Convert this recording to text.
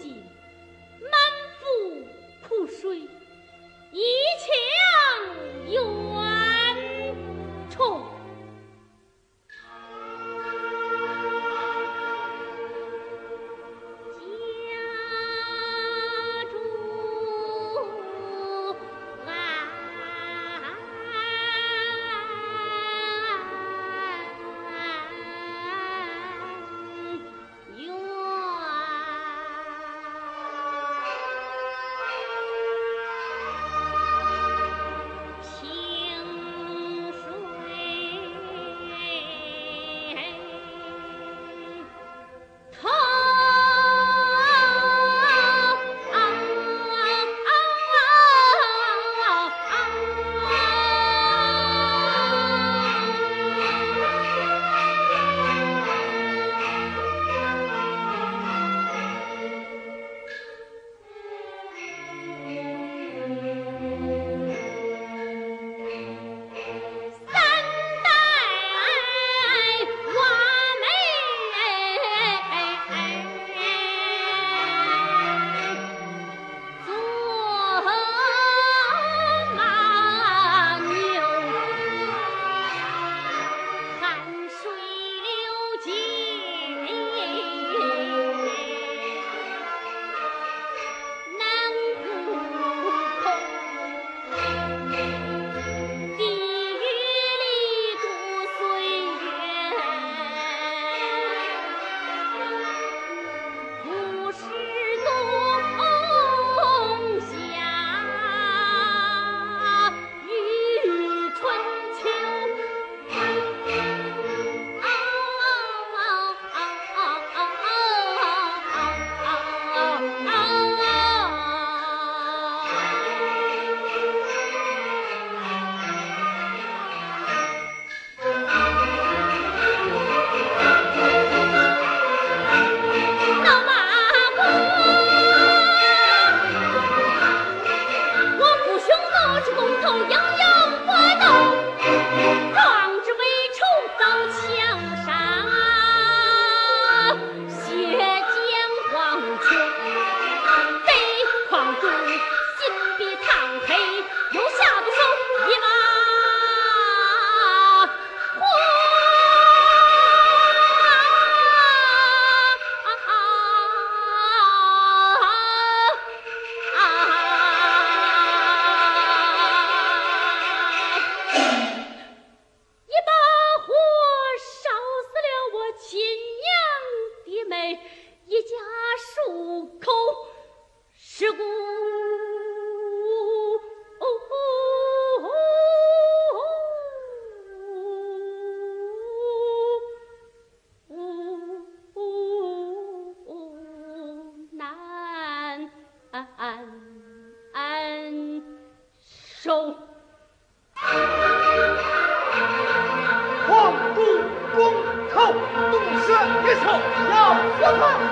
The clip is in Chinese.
紧一家数口是孤难皇姑公投毒蛇一兽要何害